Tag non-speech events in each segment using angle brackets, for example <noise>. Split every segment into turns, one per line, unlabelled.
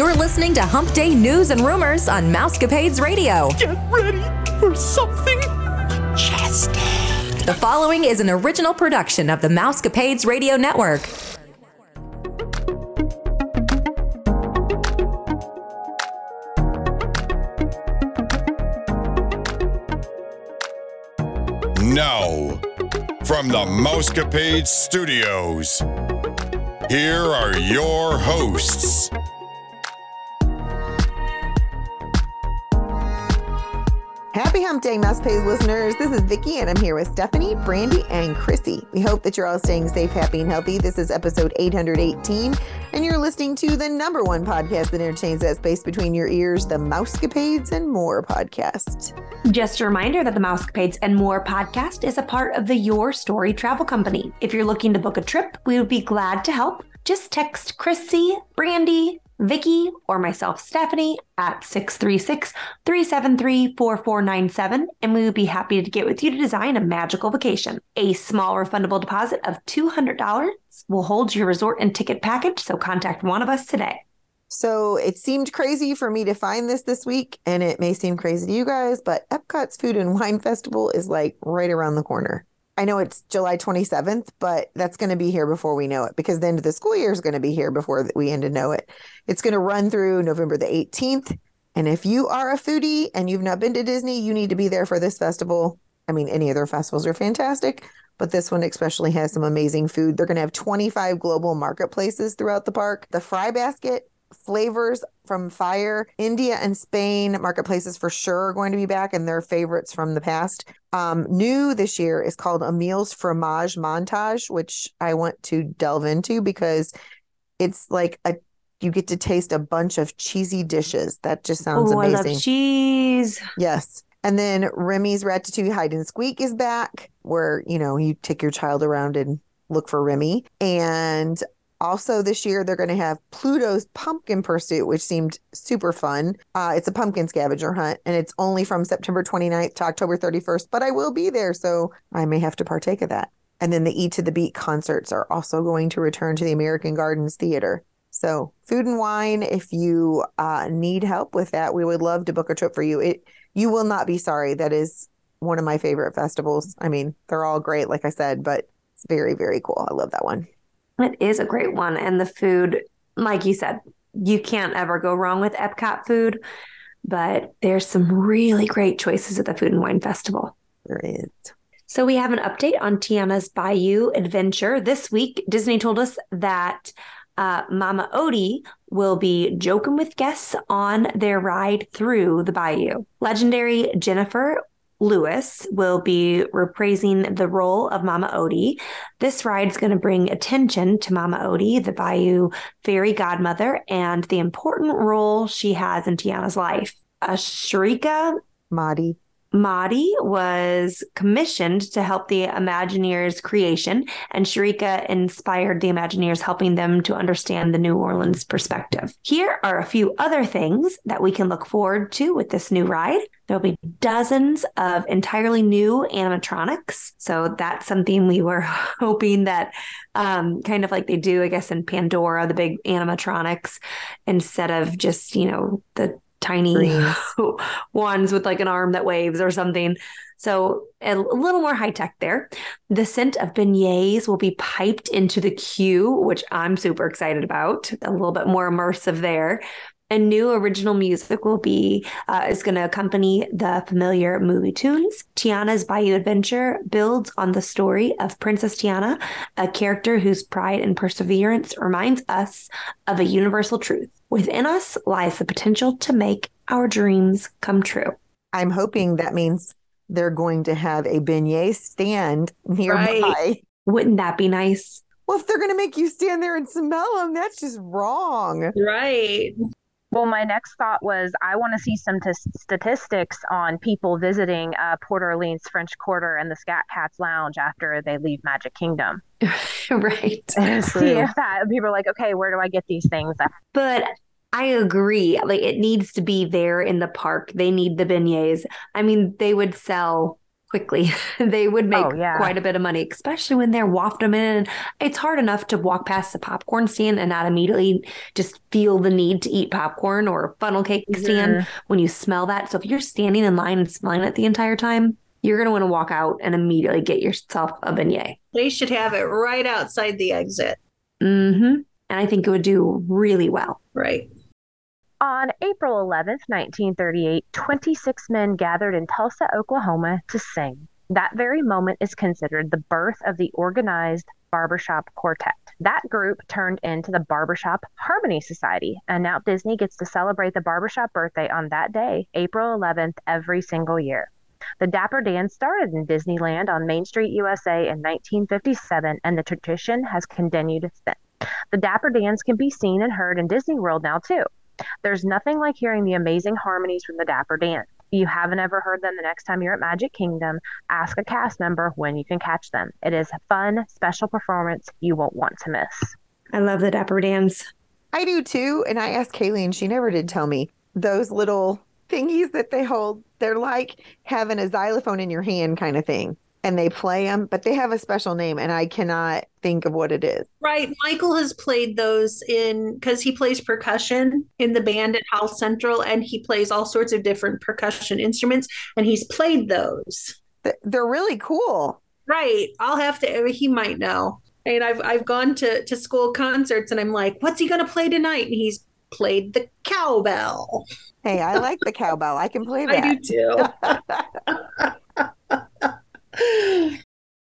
You're listening to Hump Day News and Rumors on Mousecapades Radio.
Get ready for something majestic.
The following is an original production of the Mousecapades Radio Network.
Now, from the Mousecapades Studios, here are your hosts.
Happy Hump Day, Mouse listeners. This is Vicki, and I'm here with Stephanie, Brandy, and Chrissy. We hope that you're all staying safe, happy, and healthy. This is episode 818, and you're listening to the number one podcast that entertains that space between your ears, the Mousecapades and More podcast.
Just a reminder that the Mousecapades and More podcast is a part of the Your Story travel company. If you're looking to book a trip, we would be glad to help. Just text Chrissy, Brandy, Vicki, or myself, Stephanie, at 636 373 4497, and we would be happy to get with you to design a magical vacation. A small refundable deposit of $200 will hold your resort and ticket package, so contact one of us today.
So it seemed crazy for me to find this this week, and it may seem crazy to you guys, but Epcot's Food and Wine Festival is like right around the corner. I know it's July 27th, but that's going to be here before we know it because the end of the school year is going to be here before we end to know it. It's going to run through November the 18th. And if you are a foodie and you've not been to Disney, you need to be there for this festival. I mean, any other festivals are fantastic, but this one especially has some amazing food. They're going to have 25 global marketplaces throughout the park. The Fry Basket flavors from Fire, India and Spain marketplaces for sure are going to be back and their favorites from the past. Um, new this year is called Emile's Fromage Montage, which I want to delve into because it's like a you get to taste a bunch of cheesy dishes. That just sounds
oh,
amazing.
I love cheese.
Yes. And then Remy's Ratatouille Hide and Squeak is back, where you know you take your child around and look for Remy. And also, this year they're going to have Pluto's Pumpkin Pursuit, which seemed super fun. Uh, it's a pumpkin scavenger hunt, and it's only from September 29th to October 31st, but I will be there, so I may have to partake of that. And then the E to the Beat concerts are also going to return to the American Gardens Theater. So, food and wine, if you uh, need help with that, we would love to book a trip for you. It You will not be sorry. That is one of my favorite festivals. I mean, they're all great, like I said, but it's very, very cool. I love that one.
It is a great one. And the food, like you said, you can't ever go wrong with Epcot food, but there's some really great choices at the Food and Wine Festival.
There is.
So we have an update on Tiana's Bayou adventure. This week, Disney told us that uh, Mama Odie will be joking with guests on their ride through the bayou. Legendary Jennifer Lewis will be reprising the role of Mama Odie. This ride is going to bring attention to Mama Odie, the Bayou fairy godmother, and the important role she has in Tiana's life. Ashrika
Mahdi.
Mahdi was commissioned to help the Imagineers' creation, and Sharika inspired the Imagineers, helping them to understand the New Orleans perspective. Here are a few other things that we can look forward to with this new ride. There'll be dozens of entirely new animatronics. So that's something we were <laughs> hoping that, um, kind of like they do, I guess, in Pandora, the big animatronics, instead of just, you know, the tiny <laughs> ones with like an arm that waves or something. So a little more high tech there. The scent of beignets will be piped into the queue, which I'm super excited about. A little bit more immersive there. A new original music will be uh, is going to accompany the familiar movie tunes. Tiana's Bayou Adventure builds on the story of Princess Tiana, a character whose pride and perseverance reminds us of a universal truth. Within us lies the potential to make our dreams come true.
I'm hoping that means they're going to have a beignet stand nearby.
Right. Wouldn't that be nice?
Well, if they're going to make you stand there and smell them, that's just wrong.
Right.
Well, my next thought was I want to see some t- statistics on people visiting uh, Port Orleans French Quarter and the Scat Cats Lounge after they leave Magic Kingdom. <laughs>
right.
see if that people are like, okay, where do I get these things?
But I agree. Like it needs to be there in the park. They need the beignets. I mean, they would sell quickly. <laughs> they would make
Oh, yeah.
quite a bit of money, especially when they're wafting them in. It's hard enough to walk past the popcorn stand and not immediately just feel the need to eat popcorn or funnel cake stand when you smell that. So if you're standing in line and smelling it the entire time, you're going to want to walk out and immediately get yourself a beignet.
They should have it right outside the exit.
hmm And I think it would do really well.
Right.
On April 11th, 1938, 26 men gathered in Tulsa, Oklahoma to sing. That very moment is considered the birth of the organized barbershop quartet. That group turned into the Barbershop Harmony Society, and now Disney gets to celebrate the barbershop birthday on that day, April 11th, every single year. The Dapper Dan started in Disneyland on Main Street, USA in 1957, and the tradition has continued since. The Dapper Dans can be seen and heard in Disney World now, too. There's nothing like hearing the amazing harmonies from the Dapper Dans. If you haven't ever heard them the next time you're at Magic Kingdom, ask a cast member when you can catch them. It is a fun, special performance you won't want to miss.
I love the Dapper Dans.
I do too. And I asked Kaylee, and she never did tell me those little thingies that they hold. They're like having a xylophone in your hand kind of thing. And they play them, but they have a special name, and I cannot think of what it is.
Right. Michael has played those in because he plays percussion in the band at House Central and he plays all sorts of different percussion instruments and he's played those.
They're really cool.
Right. I'll have to he might know. And I've I've gone to to school concerts and I'm like, what's he gonna play tonight? And he's played the cowbell.
Hey, I like the cowbell. I can play <laughs> that.
I do too. <laughs> <laughs>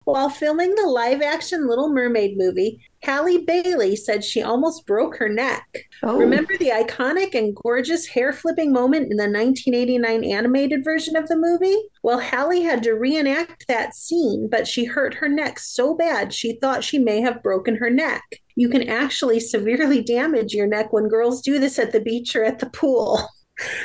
While filming the live action Little Mermaid movie, Halle Bailey said she almost broke her neck.
Oh,
Remember the iconic and gorgeous hair flipping moment in the 1989 animated version of the movie? Well, Halle had to reenact that scene, but she hurt her neck so bad she thought she may have broken her neck. You can actually severely damage your neck when girls do this at the beach or at the pool. <laughs>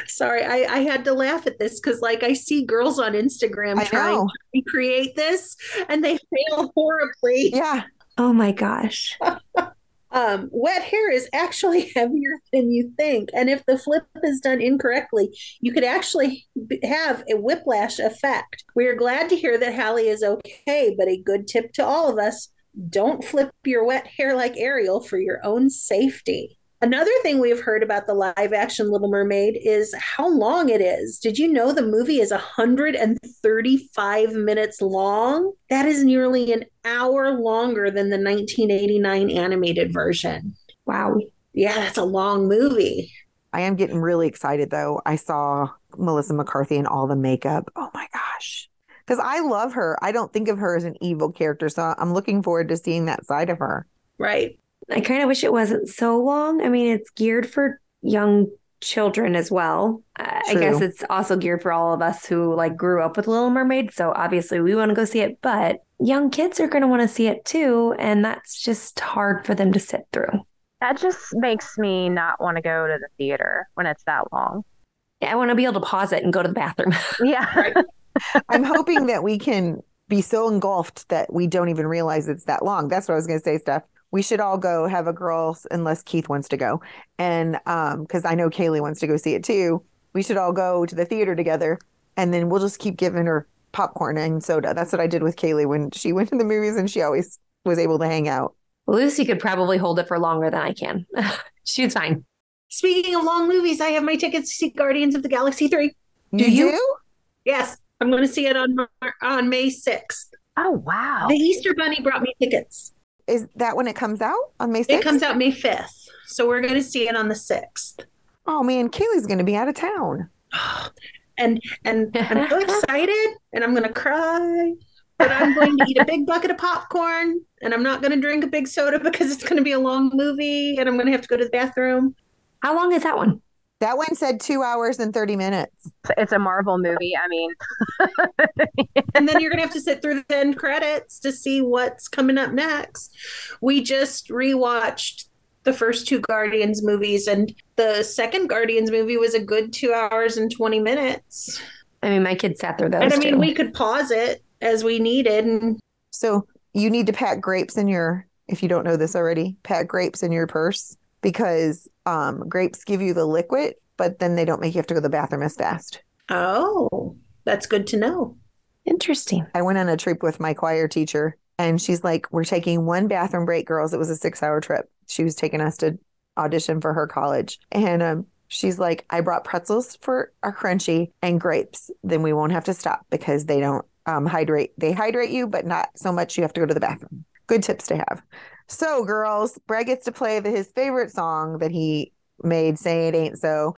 Sorry, I, I had to laugh at this because, like, I see girls on Instagram
I
trying
know.
to recreate this and they fail horribly.
Yeah.
oh my gosh. <laughs>
um, wet hair is actually <laughs> heavier than you think. And if the flip is done incorrectly, you could actually have a whiplash effect. We are glad to hear that Halle is okay, but a good tip to all of us don't flip your wet hair like Ariel for your own safety. Another thing we've heard about the live action Little Mermaid is how long it is. Did you know the movie is 135 minutes long? That is nearly an hour longer than the 1989 animated version.
Wow.
Yeah, that's a long movie.
I am getting really excited though. I saw Melissa McCarthy and all the makeup. Oh my gosh. Because I love her. I don't think of her as an evil character. So I'm looking forward to seeing that side of her.
Right.
I kind of wish it wasn't so long. I mean, it's geared for young children as well. I I guess it's also geared for all of us who like grew up with Little Mermaid. So obviously we want to go see it, but young kids are going to want to see it too. And that's just hard for them to sit through.
That just makes me not want to go to the theater when it's that long.
Yeah, I want to be able to pause it and go to the bathroom. <laughs>
Yeah.
I'm hoping that we can be so engulfed that we don't even realize it's that long. That's what I was going to say, Steph. We should all go have a girls, unless Keith wants to go. And um, because I know Kaylee wants to go see it too. We should all go to the theater together and then we'll just keep giving her popcorn and soda. That's what I did with Kaylee when she <laughs> went to the movies and she always was able to hang out.
Lucy could probably hold it for longer than I can. <laughs> She's fine.
Speaking of long movies, I have my tickets to see Guardians of the Galaxy 3.
Do you?
Yes, I'm going to see it on on May 6th.
oh, wow.
The Easter Bunny brought me tickets.
Is that when it comes out on May 6th?
It comes out May 5th. So we're going to see it on the 6th.
Oh man, Kaylee's going to be out of town. <sighs>
And and I'm so <laughs> excited and I'm going to cry. But I'm going to eat a big bucket of popcorn and I'm not going to drink a big soda because it's going to be a long movie and I'm going to have to go to the bathroom.
How long is that one?
That one said two hours and 30 minutes.
It's a Marvel movie. I mean, <laughs>
and then you're going to have to sit through the end credits to see what's coming up next. We just rewatched the first two Guardians movies, and the second Guardians movie was a good two hours and 20 minutes.
I mean, my kids sat through those.
and I mean,
too.
we could pause it as we needed. And
So you need to pack grapes in your, if you don't know this already, pack grapes in your purse because um, grapes give you the liquid, but then they don't make you have to go to the bathroom as fast.
oh, that's good to know.
Interesting.
I went on a trip with my choir teacher, and she's like, We're taking one bathroom break, girls. It was a six hour trip. She was taking us to audition for her college. And um, she's like, I brought pretzels for our crunchy and grapes. Then we won't have to stop because they don't um, hydrate. They hydrate you, but not so much you have to go to the bathroom. Good tips to have. So, girls, Brad gets to play the, his favorite song that he made, Say It Ain't So.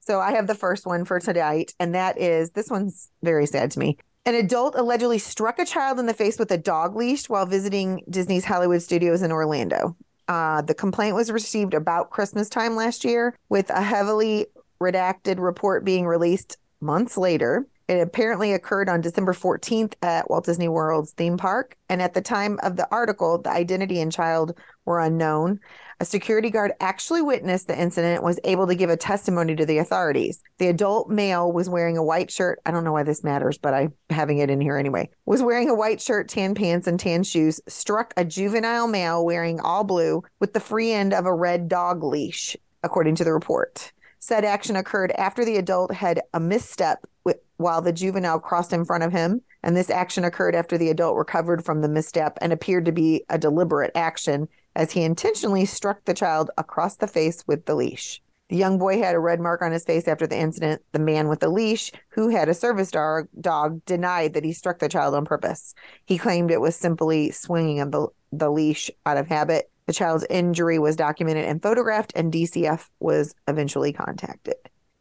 So I have the first one for tonight, and that is this one's very sad to me. An adult allegedly struck a child in the face with a dog leash while visiting Disney's Hollywood Studios in Orlando. Uh, the complaint was received about Christmas time last year, with a heavily redacted report being released months later. It apparently occurred on December 14th at Walt Disney World's theme park. And at the time of the article, the identity and child were unknown. A security guard actually witnessed the incident was able to give a testimony to the authorities. The adult male was wearing a white shirt. I don't know why this matters, but I'm having it in here anyway. Was wearing a white shirt, tan pants, and tan shoes, struck a juvenile male wearing all blue with the free end of a red dog leash, according to the report. Said action occurred after the adult had a misstep while the juvenile crossed in front of him. And this action occurred after the adult recovered from the misstep and appeared to be a deliberate action as he intentionally struck the child across the face with the leash. The young boy had a red mark on his face after the incident. The man with the leash, who had a service dog, dog denied that he struck the child on purpose. He claimed it was simply swinging of the, the leash out of habit. The child's injury was documented and photographed, and DCF was eventually contacted.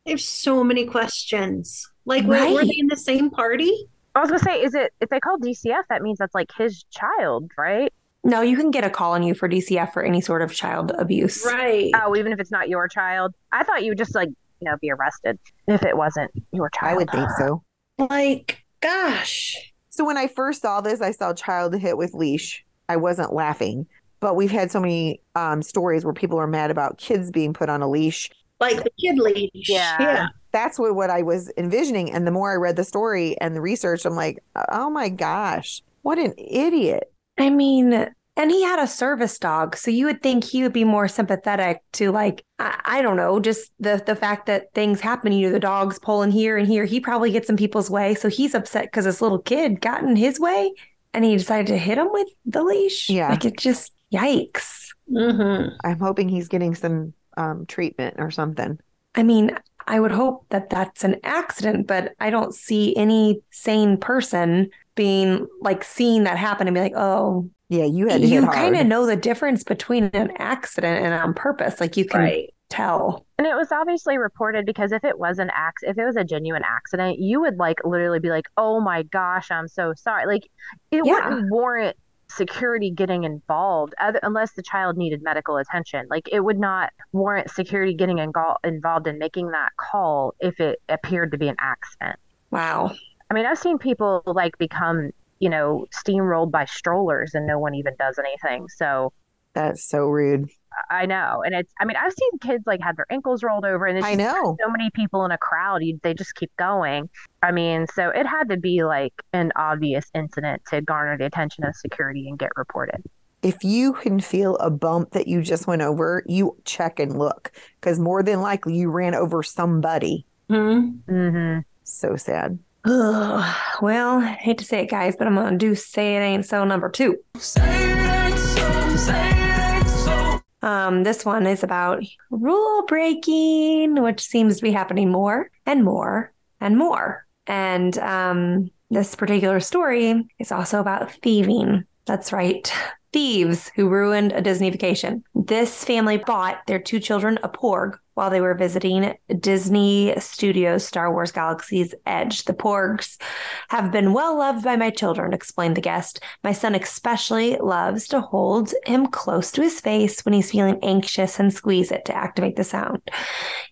There's so many questions. Like,
Right.
were, were they in the same party?
I was gonna say, is it if they call DCF, that means that's like his child, right?
No, you can get a call on you for DCF for any sort of child abuse.
Right.
Oh, even if it's not your child. I thought you would just like you know be arrested if it wasn't your child.
I would think so.
Like, gosh.
So when I first saw this, I saw child hit with leash. I wasn't laughing, but we've had so many um, stories where people are mad about kids being put on a leash.
Like the kid leash.
Yeah.
Yeah.
That's what, what I was envisioning. And the more I read the story and the research, I'm like, oh my gosh, what an idiot.
I mean, and he had a service dog, so you would think he would be more sympathetic to like I, I don't know, just the the fact that things happen. You know, the dog's pulling here and here. He probably gets in people's way, so he's upset because this little kid got in his way, and he decided to hit him with the leash.
Yeah.
like it just yikes.
Mm-hmm.
I'm hoping he's getting some um, treatment or something.
I mean, I would hope that that's an accident, but I don't see any sane person being like seeing that happen and be like, oh,
Yeah, you had to
you kind of know the difference between an accident and on purpose. Like you can
Right.
tell.
And it was obviously reported because if it was an acc- if it was a genuine accident, you would like literally be like, "Oh my gosh, I'm so sorry." Like it
Yeah.
wouldn't warrant security getting involved other, unless the child needed medical attention. Like it would not warrant security getting ingol- involved in making that call if it appeared to be an accident.
Wow.
I mean, I've seen people like become, you know, steamrolled by strollers and no one even does anything. So
That's so rude.
I know. And it's, I mean, I've seen kids like have their ankles rolled over and it's
I know.
so many people in a crowd, you, they just keep going. I mean, so it had to be like an obvious incident to garner the attention of security and get reported.
If you can feel a bump that you just went over, you check and look because more than likely you ran over somebody.
Mm-hmm.
hmm
So sad.
Ugh. <sighs> Well, I hate to say it, guys, but I'm gonna do say it ain't so number two. Um, this one is about rule breaking, which seems to be happening more and more and more. And um, this particular story is also about thieving. That's right. <laughs> Thieves who ruined a Disney vacation. This family bought their two children a porg while they were visiting Disney Studios Star Wars Galaxy's Edge. The porgs have been well loved by my children, explained the guest. My son especially loves to hold him close to his face when he's feeling anxious and squeeze it to activate the sound.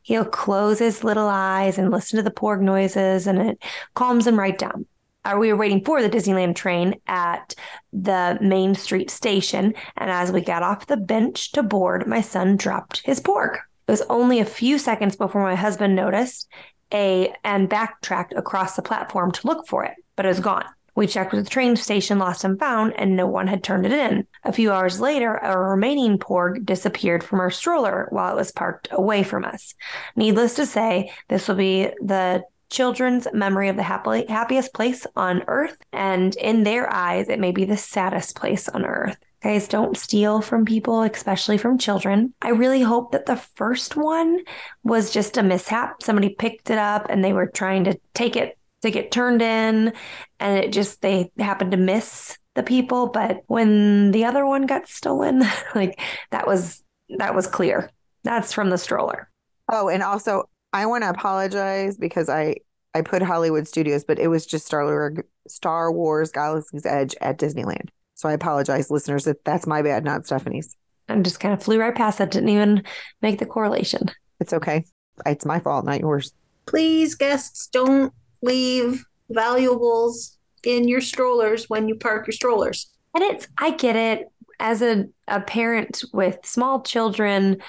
He'll close his little eyes and listen to the porg noises, and it calms him right down. Uh, we were waiting for the Disneyland train at the Main Street station, and as we got off the bench to board, my son dropped his porg. It was only a few seconds before my husband noticed a and backtracked across the platform to look for it, but it was gone. We checked with the train station, lost and found, and no one had turned it in. A few hours later, a remaining porg disappeared from our stroller while it was parked away from us. Needless to say, this will be the children's memory of the happily, happiest place on earth. And in their eyes, it may be the saddest place on earth. Guys, don't steal from people, especially from children. I really hope that the first one was just a mishap. Somebody picked it up and they were trying to take it to get turned in, and it just, they happened to miss the people. But when the other one got stolen, <laughs> like that was, that was clear. That's from the stroller.
Oh, and also I want to apologize because I I put Hollywood Studios, but it was just Star Wars, Star Wars Galaxy's Edge at Disneyland. So I apologize, listeners, that that's my bad, not Stephanie's.
I just kind of flew right past that. Didn't even make the correlation.
It's okay. It's my fault, not yours.
Please, guests, don't leave valuables in your strollers when you park your strollers.
And it's, I get it. As a, a parent with small children,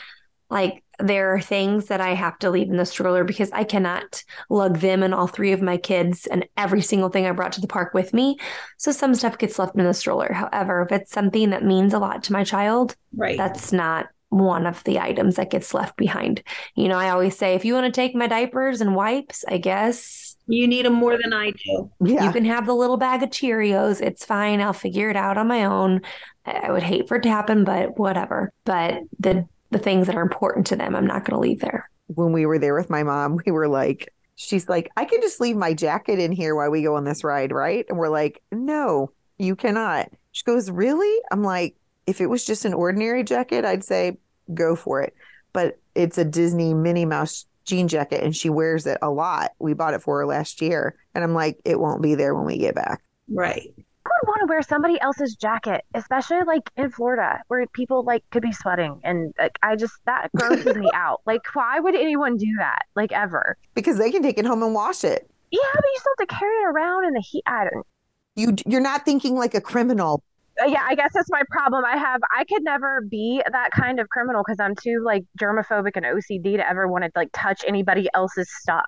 like there are things that I have to leave in the stroller because I cannot lug them and all three of my kids and every single thing I brought to the park with me. So some stuff gets left in the stroller. However, if it's something that means a lot to my child,
right.
that's not one of the items that gets left behind. You know, I always say if you want to take my diapers and wipes, I guess
you need them more than I do.
Yeah. You can have the little bag of Cheerios. It's fine. I'll figure it out on my own. I would hate for it to happen, but whatever. But the the things that are important to them. I'm not going to leave there.
When we were there with my mom, we were like, she's like, I can just leave my jacket in here while we go on this ride, right? And we're like, no, you cannot. She goes, really? I'm like, if it was just an ordinary jacket, I'd say go for it. But it's a Disney Minnie Mouse jean jacket and she wears it a lot. We bought it for her last year. And I'm like, it won't be there when we get back.
Right
would want to wear somebody else's jacket, especially like in Florida where people like could be sweating and like, I just that grosses me <laughs> out. Like why would anyone do that? Like ever?
Because they can take it home and wash it.
Yeah, but you still have to carry it around in the heat. I don't.
You you're not thinking like a criminal.
Uh, yeah, I guess that's my problem. I have I could never be that kind of criminal because I'm too like germophobic and OCD to ever want to like touch anybody else's stuff.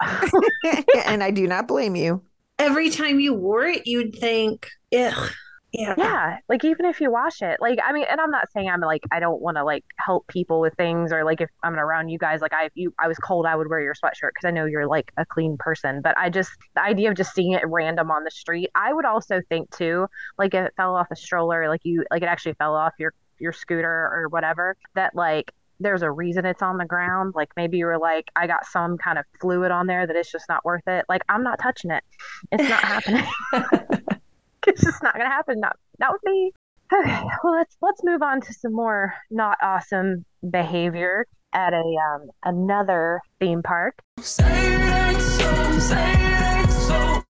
<laughs>
and I do not blame you
every time you wore it, you'd think, ugh.
Yeah. Yeah. Like even if you wash it, like I mean, and I'm not saying I'm like I don't want to like help people with things or like if I'm around you guys, like I you I was cold, I would wear your sweatshirt because I know you're like a clean person. But I just the idea of just seeing it random on the street, I would also think too, like if it fell off a stroller, like you like it actually fell off your your scooter or whatever, that like there's a reason it's on the ground. Like maybe you were like, I got some kind of fluid on there that it's just not worth it. Like I'm not touching it. It's not happening. <laughs> <laughs> it's just not gonna happen. Not not with me. Okay, <sighs> well let's let's move on to some more not awesome behavior at a um another theme park.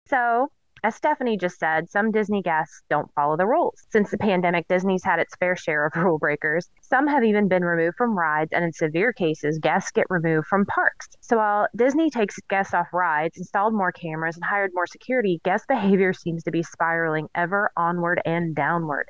So as Stephanie just said, some Disney guests don't follow the rules. Since the pandemic, Disney's had its fair share of <laughs> rule breakers. Some have even been removed from rides, and in severe cases, guests get removed from parks. So while Disney takes guests off rides, installed more cameras, and hired more security, guest behavior seems to be spiraling ever onward and downward.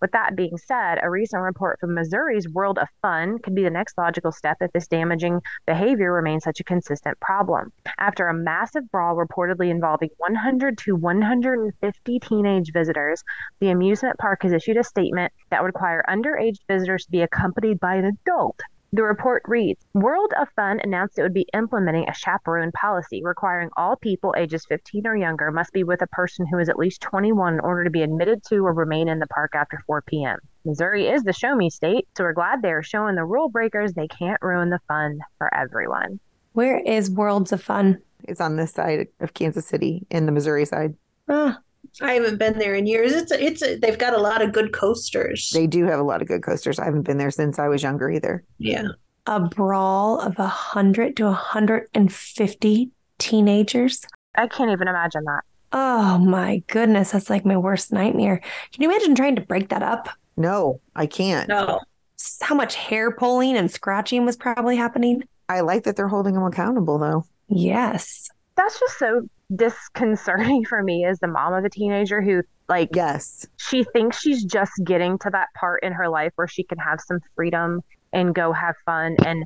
With that being said, a recent report from Missouri's Worlds of Fun could be the next logical step if this damaging behavior remains such a consistent problem. After a massive brawl reportedly involving 100 to 150 teenage visitors, the amusement park has issued a statement that would require underage visitors to be accompanied by an adult the report reads Worlds of Fun announced it would be implementing a chaperone policy requiring all people ages 15 or younger must be with a person who is at least 21 in order to be admitted to or remain in the park after 4 p.m. Missouri is the show me state, so we're glad they are showing the rule breakers they can't ruin the fun for everyone.
Where is Worlds of Fun?
It's on this side of Kansas City in the Missouri side.
Ah,
I haven't been there in years. It's a, it's a, they've got a lot of good coasters.
They do have a lot of good coasters. I haven't been there since I was younger either.
Yeah.
A brawl of a hundred to a hundred and fifty teenagers.
I can't even imagine that.
Oh my goodness, that's like my worst nightmare. Can you imagine trying to break that up?
No, I can't.
No.
How much hair pulling and scratching was probably happening?
I like that they're holding them accountable though.
Yes.
That's just so disconcerting for me as the mom of a teenager who like
yes.
she thinks she's just getting to that part in her life where she can have some freedom and go have fun. And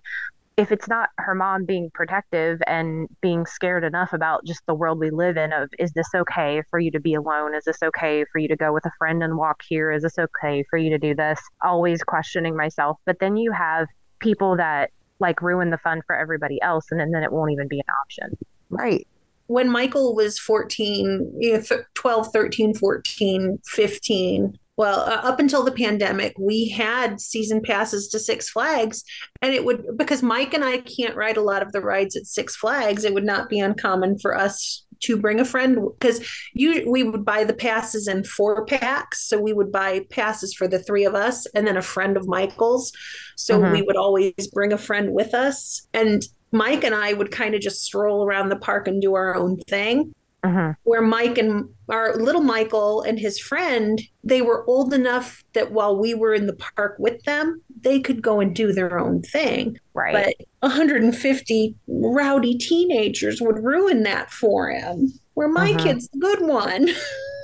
if it's not her mom being protective and being scared enough about just the world we live in of is this okay for you to be alone? Is this okay for you to go with a friend and walk here? Is this okay for you to do this? Always questioning myself. But then you have people that like ruin the fun for everybody else and then, then it won't even be an option.
Right
when Michael was 14, you know, 12, 13, 14, 15, well, uh, up until the pandemic, we had season passes to Six Flags. And it would, because Mike and I can't ride a lot of the rides at Six Flags, it would not be uncommon for us to bring a friend because you we would buy the passes in four packs so we would buy passes for the three of us and then a friend of michael's so
Mhm.
we would always bring a friend with us and mike and i would kind of just stroll around the park and do our own thing
Mhm.
where Mike and our little Michael and his friend, they were old enough that while we were in the park with them, they could go and do their own thing.
Right.
But 150 rowdy teenagers would ruin that for him. Where my
Mhm.
kid's the good one. <laughs>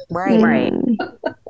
Right.
Right. <laughs>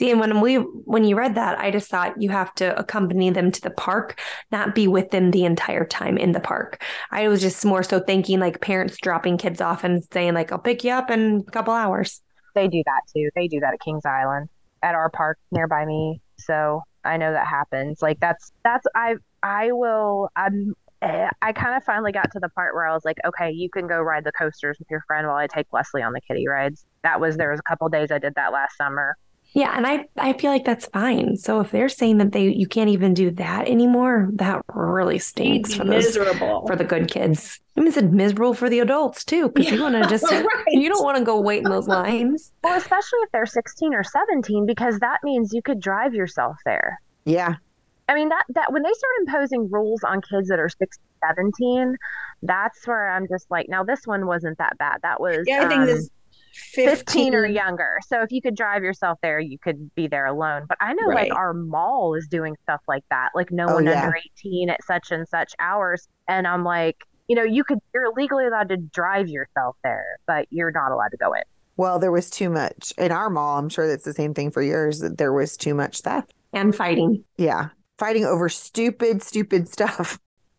See, and when we when you read that, I just thought you have to accompany them to the park, not be with them the entire time in the park. I was just more so thinking like parents dropping kids off and saying like, "I'll pick you up in a couple hours."
they do that too. They do that at Kings Island at our park nearby me. So I know that happens. Like that's that's I I will I'm eh, I kind of finally got to the part where I was like, okay, you can go ride the coasters with your friend while I take Leslie on the kiddie rides. That was there was a couple days I did that last summer.
Yeah, and I I feel like that's fine. So if they're saying that they you can't even do that anymore, that really stinks for those
miserable.
for the good kids. I mean, it's miserable for the adults too, because you want to <laughs> just
Right.
you don't want to go wait in those <laughs> lines.
Well, especially if they're 16 or 17 because that means you could drive yourself there.
Yeah.
I mean that that when they start imposing rules on kids that are 16, 17, that's where I'm just like, now this one wasn't that bad. That was
yeah, I think
um,
this
15 or younger. So if you could drive yourself there, you could be there alone. But I know
Right.
like our mall is doing stuff like that, like no
Oh,
one
yeah.
under 18 at such and such hours. And I'm like, you know, you could, you're legally allowed to drive yourself there, but you're not allowed to go in.
Well, there was too much in our mall. I'm sure that's the same thing for yours. That there was too much theft.
And fighting.
Yeah. Fighting over stupid, stupid stuff. <laughs>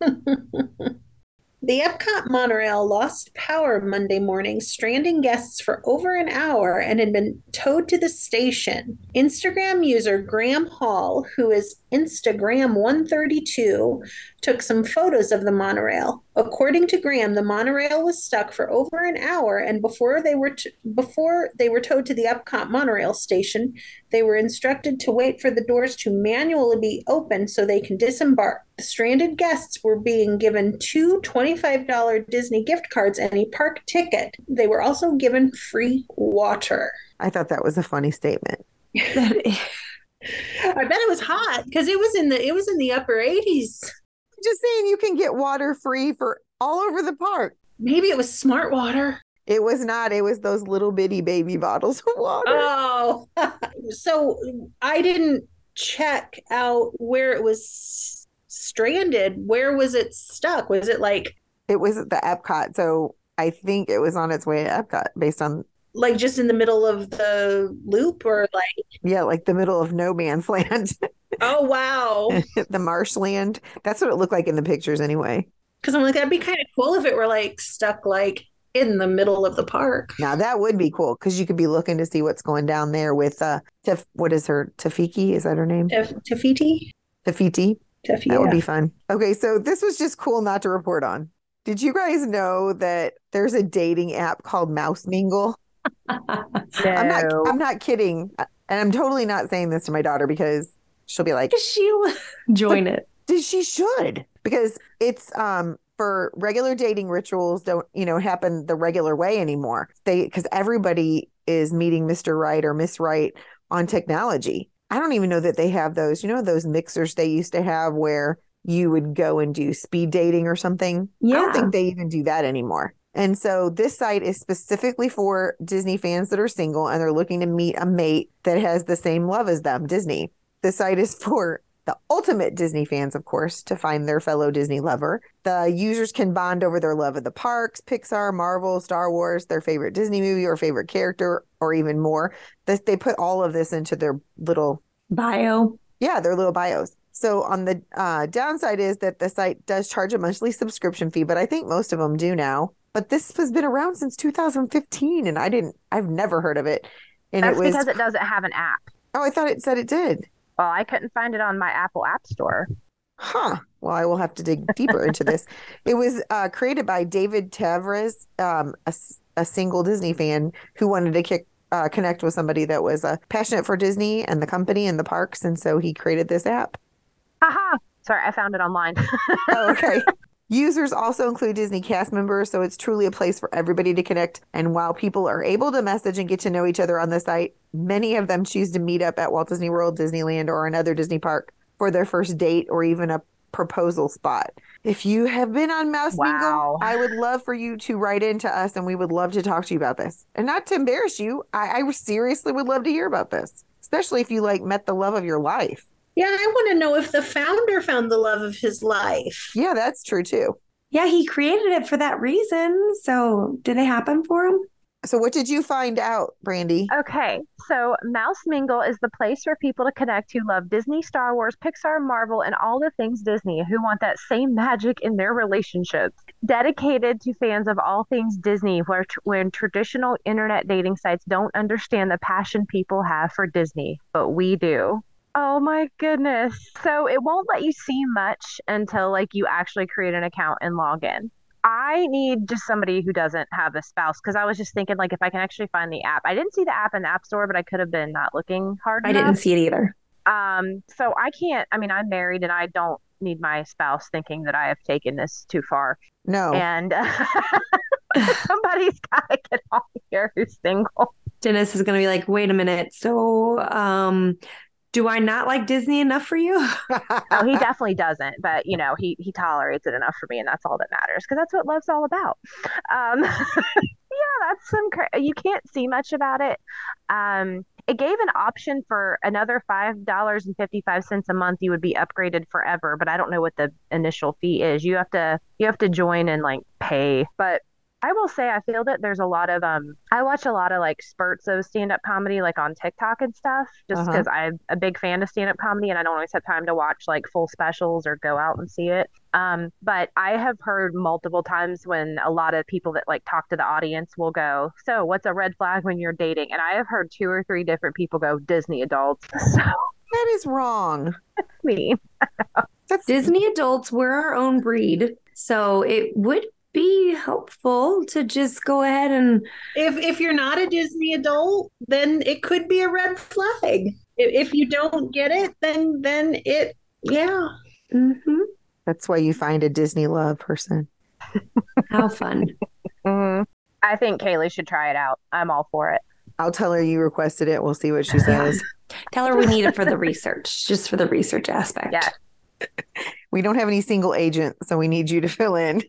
The Epcot monorail lost power Monday morning, stranding guests for over an hour and had been towed to the station. Instagram user Graham Hall, who is Instagram132, took some photos of the monorail. According to Graham, the monorail was stuck for over an hour, and before they were t- before they were towed to the Epcot monorail station, they were instructed to wait for the doors to manually be opened so they can disembark. The stranded guests were being given two $25 Disney gift cards and a park ticket. They were also given free water.
I thought that was a funny statement. <laughs> <laughs>
I bet it was hot because it was in the it was in the upper 80s.
Just saying you can get water free for all over the park.
Maybe it was smart water.
It was not. It was those little bitty baby bottles of water.
Oh, <laughs> so I didn't check out where it was stranded. Where was it stuck? Was it like
It was at the Epcot. So I think it was on its way to Epcot based on,
like just in the middle of the loop or like
yeah, like the middle of no man's <laughs> land,
oh wow <laughs>
the marshland. That's what it looked like in the pictures anyway.
because i'm like that'd be kind of cool if it were like stuck like in the middle of the park
Now that would be cool because you could be looking to see what's going down there with uh Taf- what is her Tafiki? Is that her name?
Taf- tafiti
Tafiti.
Tafi,
That would be fun. Okay, so this was just cool not to report on. Did you guys know that there's a dating app called Mouse Mingle? <laughs> I'm not I'm not kidding. And I'm totally not saying this to my daughter because she'll be like,
she <laughs> join it.
She should?" Because it's um for regular dating rituals don't, you know, happen the regular way anymore. They cuz everybody is meeting Mr. Right or Miss Right on technology. I don't even know that they have those, you know, those mixers they used to have where you would go and do speed dating or something. Yeah. I don't think they even do that anymore. And so this site is specifically for Disney fans that are single and they're looking to meet a mate that has the same love as them, Disney. The site is for the ultimate Disney fans, of course, to find their fellow Disney lover. The users can bond over their love of the parks, Pixar, Marvel, Star Wars, their favorite Disney movie or favorite character, or even more. They put all of this into their little
Bio.
yeah, their little bios. So on the uh, downside is that the site does charge a monthly subscription fee, but I think most of them do now. But this has been around since 2015, and I didn't, I've never heard of it. And
That's
it was,
because it doesn't have an app.
oh, I thought it said it did.
Well, I couldn't find it on my Apple App Store.
Huh. Well, I will have to dig deeper into this. <laughs> It was uh, created by David Tavres, um, a, a, single Disney fan who wanted to kick, uh, connect with somebody that was uh, passionate for Disney and the company and the parks. And so he created this app.
Haha. Sorry, I found it online.
oh, okay. <laughs> Users also include Disney cast members, so it's truly a place for everybody to connect. And while people are able to message and get to know each other on the site, many of them choose to meet up at Walt Disney World, Disneyland, or another Disney park for their first date or even a proposal spot. If you have been on Mouse
Wow.
Mingle, I would love for you to write into us and we would love to talk to you about this. And not to embarrass you, I, I seriously would love to hear about this, especially if you like met the love of your life.
Yeah, I want to know if the founder found the love of his life.
Yeah, that's true too.
Yeah, he created it for that reason. So did it happen for him?
So, what did you find out, Brandy?
Okay, so Mouse Mingle is the place for people to connect who love Disney, Star Wars, Pixar, Marvel, and all the things Disney who want that same magic in their relationships. Dedicated to fans of all things Disney, where when traditional internet dating sites don't understand the passion people have for Disney, but we do. Oh my goodness. So it won't let you see much until like you actually create an account and log in. I need just somebody who doesn't have a spouse because I was just thinking like if I can actually find the app. I didn't see the app in the app store, but I could have been not looking hard
I
enough.
didn't see it either.
Um, so I can't. I mean, I'm married and I don't need my spouse thinking that I have taken this too far.
No.
And uh, <laughs> <laughs> somebody's got to get on here who's single.
Dennis is going to be like, wait a minute. So, um, do I not like Disney enough for you? <laughs>
Oh, he definitely doesn't, but you know, he he tolerates it enough for me, and that's all that matters because that's what love's all about. Um, <laughs> yeah, that's some. Cra- you can't see much about it. Um, it gave an option for another five dollars and fifty five cents a month. You would be upgraded forever, but I don't know what the initial fee is. You have to you have to join and like pay, but. I will say I feel that there's a lot of um I watch a lot of like spurts of stand up comedy like on TikTok and stuff just
Uh-huh.
because I'm a big fan of stand up comedy and I don't always have time to watch like full specials or go out and see it. Um but I have heard multiple times when a lot of people that like talk to the audience will go, "So, what's a red flag when you're dating?" And I have heard two or three different people go, "Disney adults." <laughs> So,
that is wrong. <laughs>
me. <laughs>
That's
Disney adults, we're our own breed. So it would be helpful to just go ahead and
If if you're not a Disney adult, then it could be a red flag. If, if you don't get it, then then it yeah.
Mhm.
that's why you find a Disney love person.
how fun. <laughs>
Mhm. I think Kaylee should try it out. I'm all for it.
I'll tell her you requested it. We'll see what she says. <laughs>
Tell her we need it for the research, just for the research aspect.
Yeah. <laughs>
We don't have any single agent, so we need you to fill in.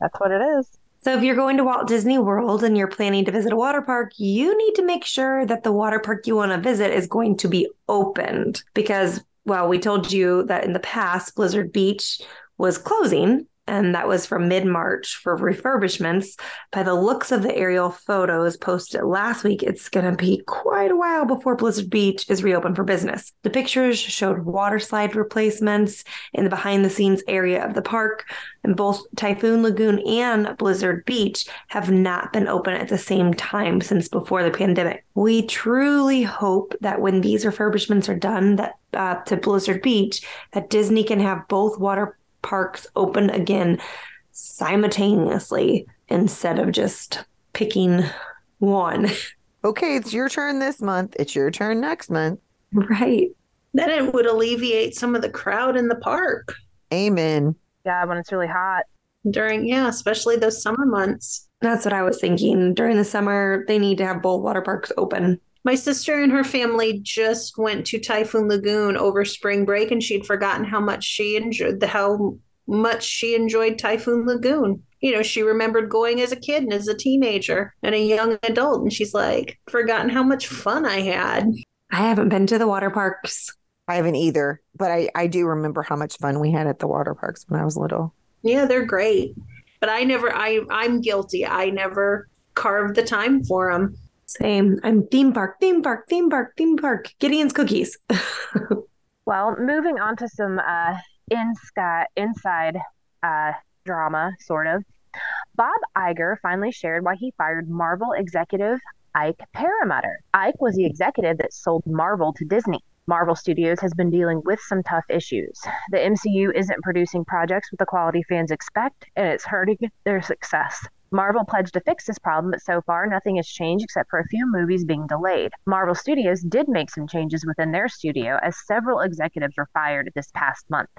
That's what it is.
So if you're going to Walt Disney World and you're planning to visit a water park, you need to make sure that the water park you want to visit is going to be opened because well, we told you that in the past Blizzard Beach was closing and that was from mid-March for refurbishments. By the looks of the aerial photos posted last week, it's going to be quite a while before Blizzard Beach is reopened for business. The pictures showed water slide replacements in the behind-the-scenes area of the park, and both Typhoon Lagoon and Blizzard Beach have not been open at the same time since before the pandemic. We truly hope that when these refurbishments are done, that uh, to Blizzard Beach, that Disney can have both water parks open again simultaneously instead of just picking one. <laughs>
Okay, it's your turn this month. It's your turn next month.
Right.
Then it would alleviate some of the crowd in the park
Amen.
Yeah, when it's really hot.
during yeah, especially those summer months.
That's what I was thinking. During the summer, they need to have both water parks open.
My sister and her family just went to Typhoon Lagoon over spring break, and she'd forgotten how much she enjoyed the how much she enjoyed Typhoon Lagoon. You know, she remembered going as a kid and as a teenager and a young adult, and she's like, forgotten how much fun I had.
I haven't been to the water parks.
I haven't either, but I, I do remember how much fun we had at the water parks when I was little.
Yeah, they're great, but I never. I I'm guilty. I never carved the time for them.
Same. I'm theme park, theme park, theme park, theme park. Gideon's cookies. <laughs>
Well, moving on to some uh, inside inside uh, drama, sort of. Bob Iger finally shared why he fired Marvel executive Ike Perlmutter. Ike was the executive that sold Marvel to Disney. Marvel Studios has been dealing with some tough issues. The MCU isn't producing projects with the quality fans expect, and it's hurting their success. Marvel pledged to fix this problem, but so far nothing has changed except for a few movies being delayed. Marvel Studios did make some changes within their studio as several executives were fired this past month.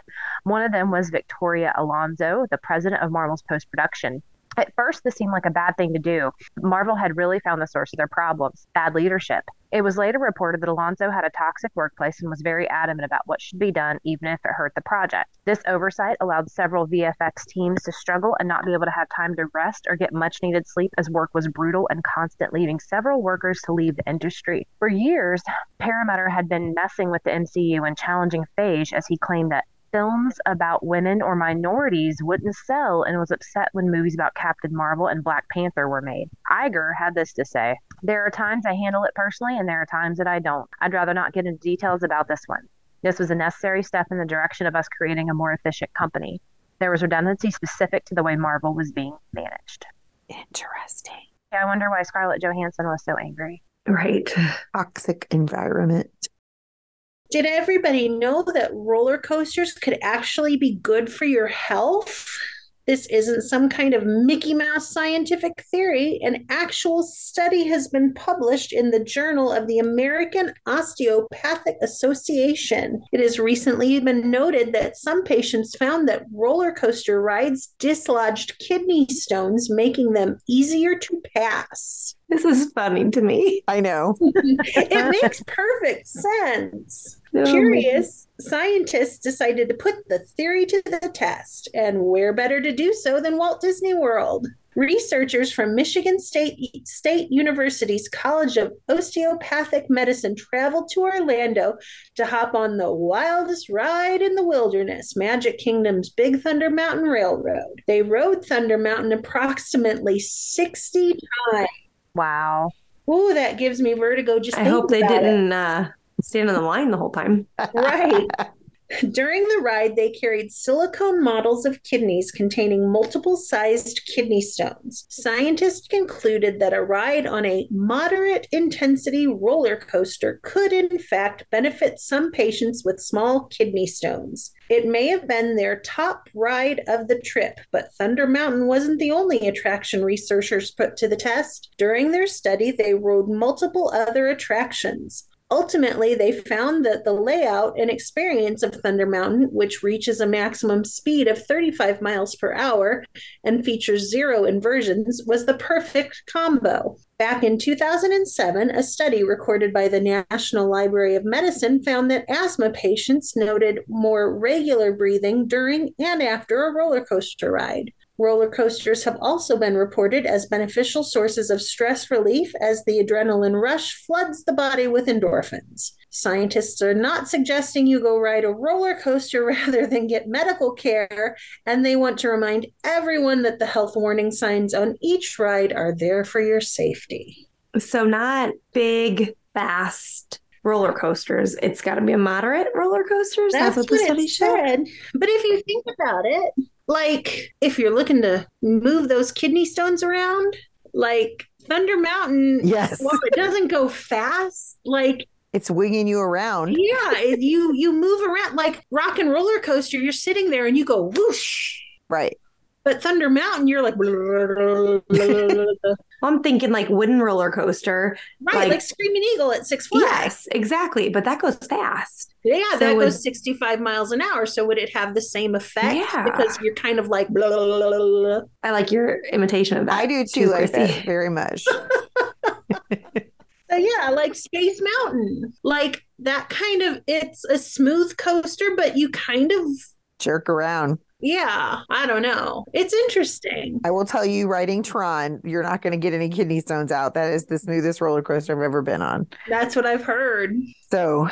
One of them was Victoria Alonso, the president of Marvel's post production. At first, this seemed like a bad thing to do. Marvel had really found the source of their problems bad leadership. It was later reported that Alonso had a toxic workplace and was very adamant about what should be done, even if it hurt the project. This oversight allowed several VFX teams to struggle and not be able to have time to rest or get much needed sleep as work was brutal and constant, leaving several workers to leave the industry. For years, Perlmutter had been messing with the MCU and challenging Feige as he claimed that films about women or minorities wouldn't sell and was upset when movies about Captain Marvel and Black Panther were made. Iger had this to say There are times I handle it personally, and there are times that I don't. I'd rather not get into details about this one. This was a necessary step in the direction of us creating a more efficient company. There was redundancy specific to the way Marvel was being managed.
Interesting.
Yeah, I wonder why Scarlett Johansson was so angry.
Right.
Toxic environment.
Did everybody know that roller coasters could actually be good for your health? This isn't some kind of Mickey Mouse scientific theory. An actual study has been published in the Journal of the American Osteopathic Association. It has recently been noted that some patients found that roller coaster rides dislodged kidney stones, making them easier to pass.
This is funny to me.
I know. <laughs>
it makes perfect sense.
Oh,
Curious, scientists decided to put the theory to the test, and where better to do so than Walt Disney World? Researchers from Michigan State State University's College of Osteopathic Medicine traveled to Orlando to hop on the wildest ride in the wilderness, Magic Kingdom's Big Thunder Mountain Railroad. They rode Thunder Mountain approximately 60 times.
Wow.
Ooh, that gives me vertigo just
I hope they didn't uh, stand in the line the whole time.
Right. <laughs> During the ride, they carried silicone models of kidneys containing multiple sized kidney stones. Scientists concluded that a ride on a moderate intensity roller coaster could, in fact, benefit some patients with small kidney stones. It may have been their top ride of the trip, but Thunder Mountain wasn't the only attraction researchers put to the test. During their study, they rode multiple other attractions. Ultimately, they found that the layout and experience of Thunder Mountain, which reaches a maximum speed of 35 miles per hour and features zero inversions, was the perfect combo. Back in 2007, a study recorded by the National Library of Medicine found that asthma patients noted more regular breathing during and after a roller coaster ride. Roller coasters have also been reported as beneficial sources of stress relief as the adrenaline rush floods the body with endorphins. Scientists are not suggesting you go ride a roller coaster <laughs> rather than get medical care, and they want to remind everyone that the health warning signs on each ride are there for your safety.
So, not big, fast roller coasters. It's got to be a moderate roller coaster.
That's,
That's, what the
what
study
it
showed.
said. But if you think about it, like if you're looking to move those kidney stones around, like Thunder Mountain,
Yes.
while it doesn't go fast, like
It's winging you around.
yeah, you you move around like rock and roller coaster. You're sitting there and you go whoosh.
Right.
But Thunder Mountain, you're like <laughs>
I'm thinking like wooden roller coaster.
like,
Like-
Screaming Eagle at Six Flags.
Yes, exactly. But that goes fast.
Yeah,
So
that
would-
goes 65 miles an hour. So would it have the same effect?
Yeah.
Because you're kind of like blah, blah, blah, blah, blah.
I like your imitation of that.
I do too, like
Chrissy.
that very much. <laughs>
So yeah, like Space Mountain. Like that kind of it's a smooth coaster, but you kind of
Jerk around.
Yeah, I don't know. It's interesting.
I will tell you, riding Tron, you're not going to get any kidney stones out. That is the smoothest roller coaster I've ever been on.
That's what I've heard.
So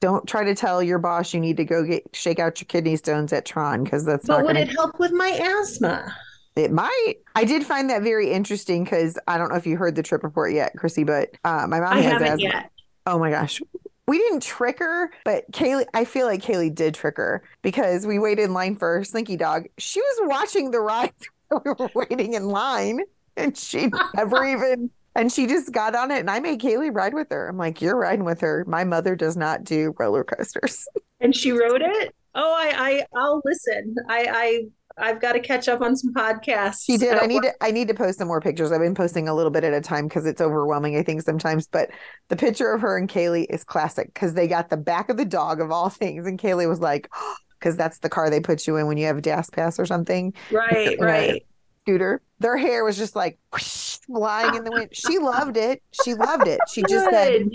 don't try to tell your boss you need to go get shake out your kidney stones at Tron because that's
But
not
would
going
it help with my asthma?
It might. I did find that very interesting because I don't know if you heard the trip report yet, Chrissy, but uh, my mom
I
has asthma.
yet.
Oh my gosh. We didn't trick her, but Kaylee, I feel like Kaylee did trick her because we waited in line for Slinky Dog. She was watching the ride. <laughs> we were waiting in line and she never <laughs> even And she just got on it and I made Kaylee ride with her. I'm like, you're riding with her. My mother does not do roller coasters.
And she wrote it. Oh, I, I, I'll listen. I, I, I've got to catch up on some podcasts.
She did. I need to I need to post some more pictures. I've been posting a little bit at a time because it's overwhelming, I think, sometimes. But the picture of her and Kaylee is classic because they got the back of the dog of all <laughs> things. And Kaylee was like, <gasps> because that's the car they put you in when you have a DAS pass or something.
Right, right.
Scooter. Their hair was just like whoosh, flying in the wind. <laughs> She loved it. She loved it. She just said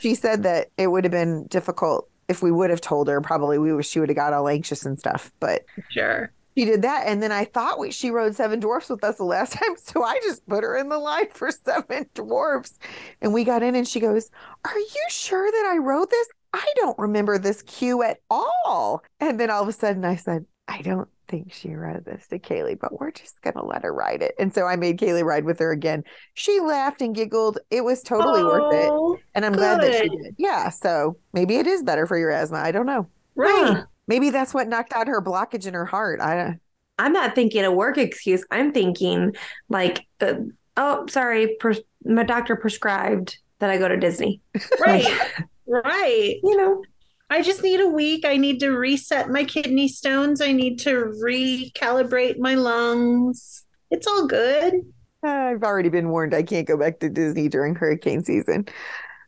she said that it would have been difficult if we would have told her. Probably we she would have got all anxious and stuff. But
Sure.
She did that, and then I thought we, she rode Seven Dwarfs with us the last <laughs> time, so I just put her in the line for Seven Dwarfs, and we got in, and she goes, "Are you sure that I rode this? I don't remember this cue at all." And then all of a sudden, I said, "I don't think she rode this to Kaylee, but we're just gonna let her ride it." And so I made Kaylee ride with her again. She laughed and giggled. It was totally worth it,
Oh,
and I'm glad that she did. Yeah, so maybe it is better for your asthma. I don't know.
Right.
Huh.
Maybe that's what knocked out her blockage in her heart. I
I'm not thinking a work excuse. I'm thinking like, uh, oh, sorry, pres- my doctor prescribed that I go to Disney. <laughs>
Right. right.
You know,
I just need a week. I need to reset my kidney stones. I need to recalibrate my lungs. It's all good.
I've already been warned I can't go back to Disney during hurricane season.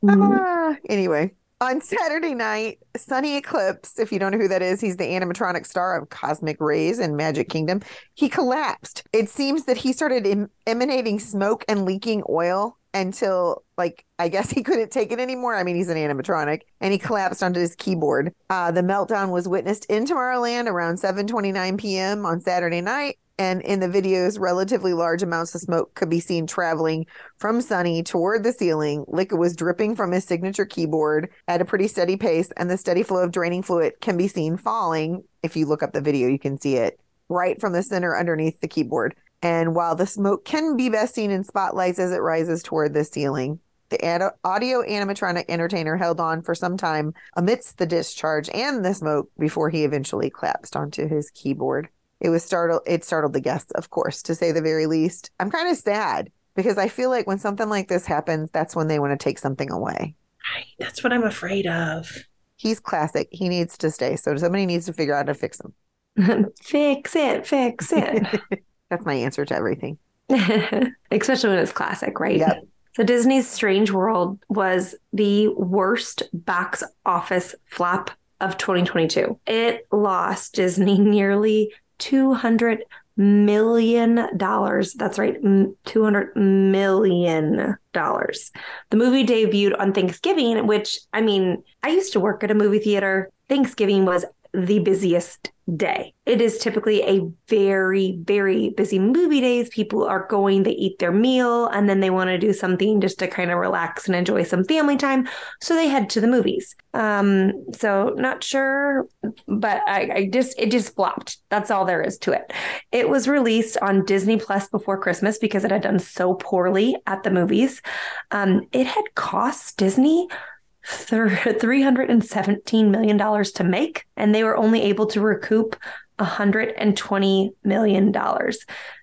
Mhm.
Ah, anyway, on Saturday night, Sonny Eclipse, if you don't know who that is, he's the animatronic star of Cosmic Ray's and Magic Kingdom. He collapsed. It seems that he started em- emanating smoke and leaking oil until, like, I guess <laughs> he couldn't take it anymore. I mean, he's an animatronic, and he collapsed onto his keyboard. Uh, the meltdown was witnessed in Tomorrowland around 7:29 p.m. on Saturday night. And in the videos, relatively large amounts of smoke could be seen traveling from Sonny toward the ceiling. Liquid was dripping from his signature keyboard at a pretty steady pace, and the steady flow of draining fluid can be seen falling. If you look up the video, you can see it right from the center underneath the keyboard. And while the smoke can be best seen in spotlights as it rises toward the ceiling, the ad- audio animatronic entertainer held on for some time amidst the discharge and the smoke before he eventually collapsed onto his keyboard. It was startled it startled the guests, of course, to say the very least. I'm kind of sad because I feel like when something like this happens, that's when they want to take something away.
That's what I'm afraid of.
He's classic. He needs to stay. So somebody needs to figure out how to fix him. <laughs>
fix it, fix it. <laughs>
That's my answer to everything. <laughs>
Especially when it's classic, right?
Yep.
So Disney's Strange World was the worst box office flop of 2022. It lost Disney nearly 200 million dollars. That's right, 200 million dollars. The movie debuted on Thanksgiving, which I mean, I used to work at a movie theater. Thanksgiving was the busiest day. It is typically a very, very busy movie days. People are going, they eat their meal, and then they want to do something just to kind of relax and enjoy some family time. So they head to the movies. Um, so not sure, but I, I just it just flopped. That's all there is to it. It was released on Disney Plus before Christmas because it had done so poorly at the movies. Um, it had cost Disney $317 million to make, and they were only able to recoup $120 million.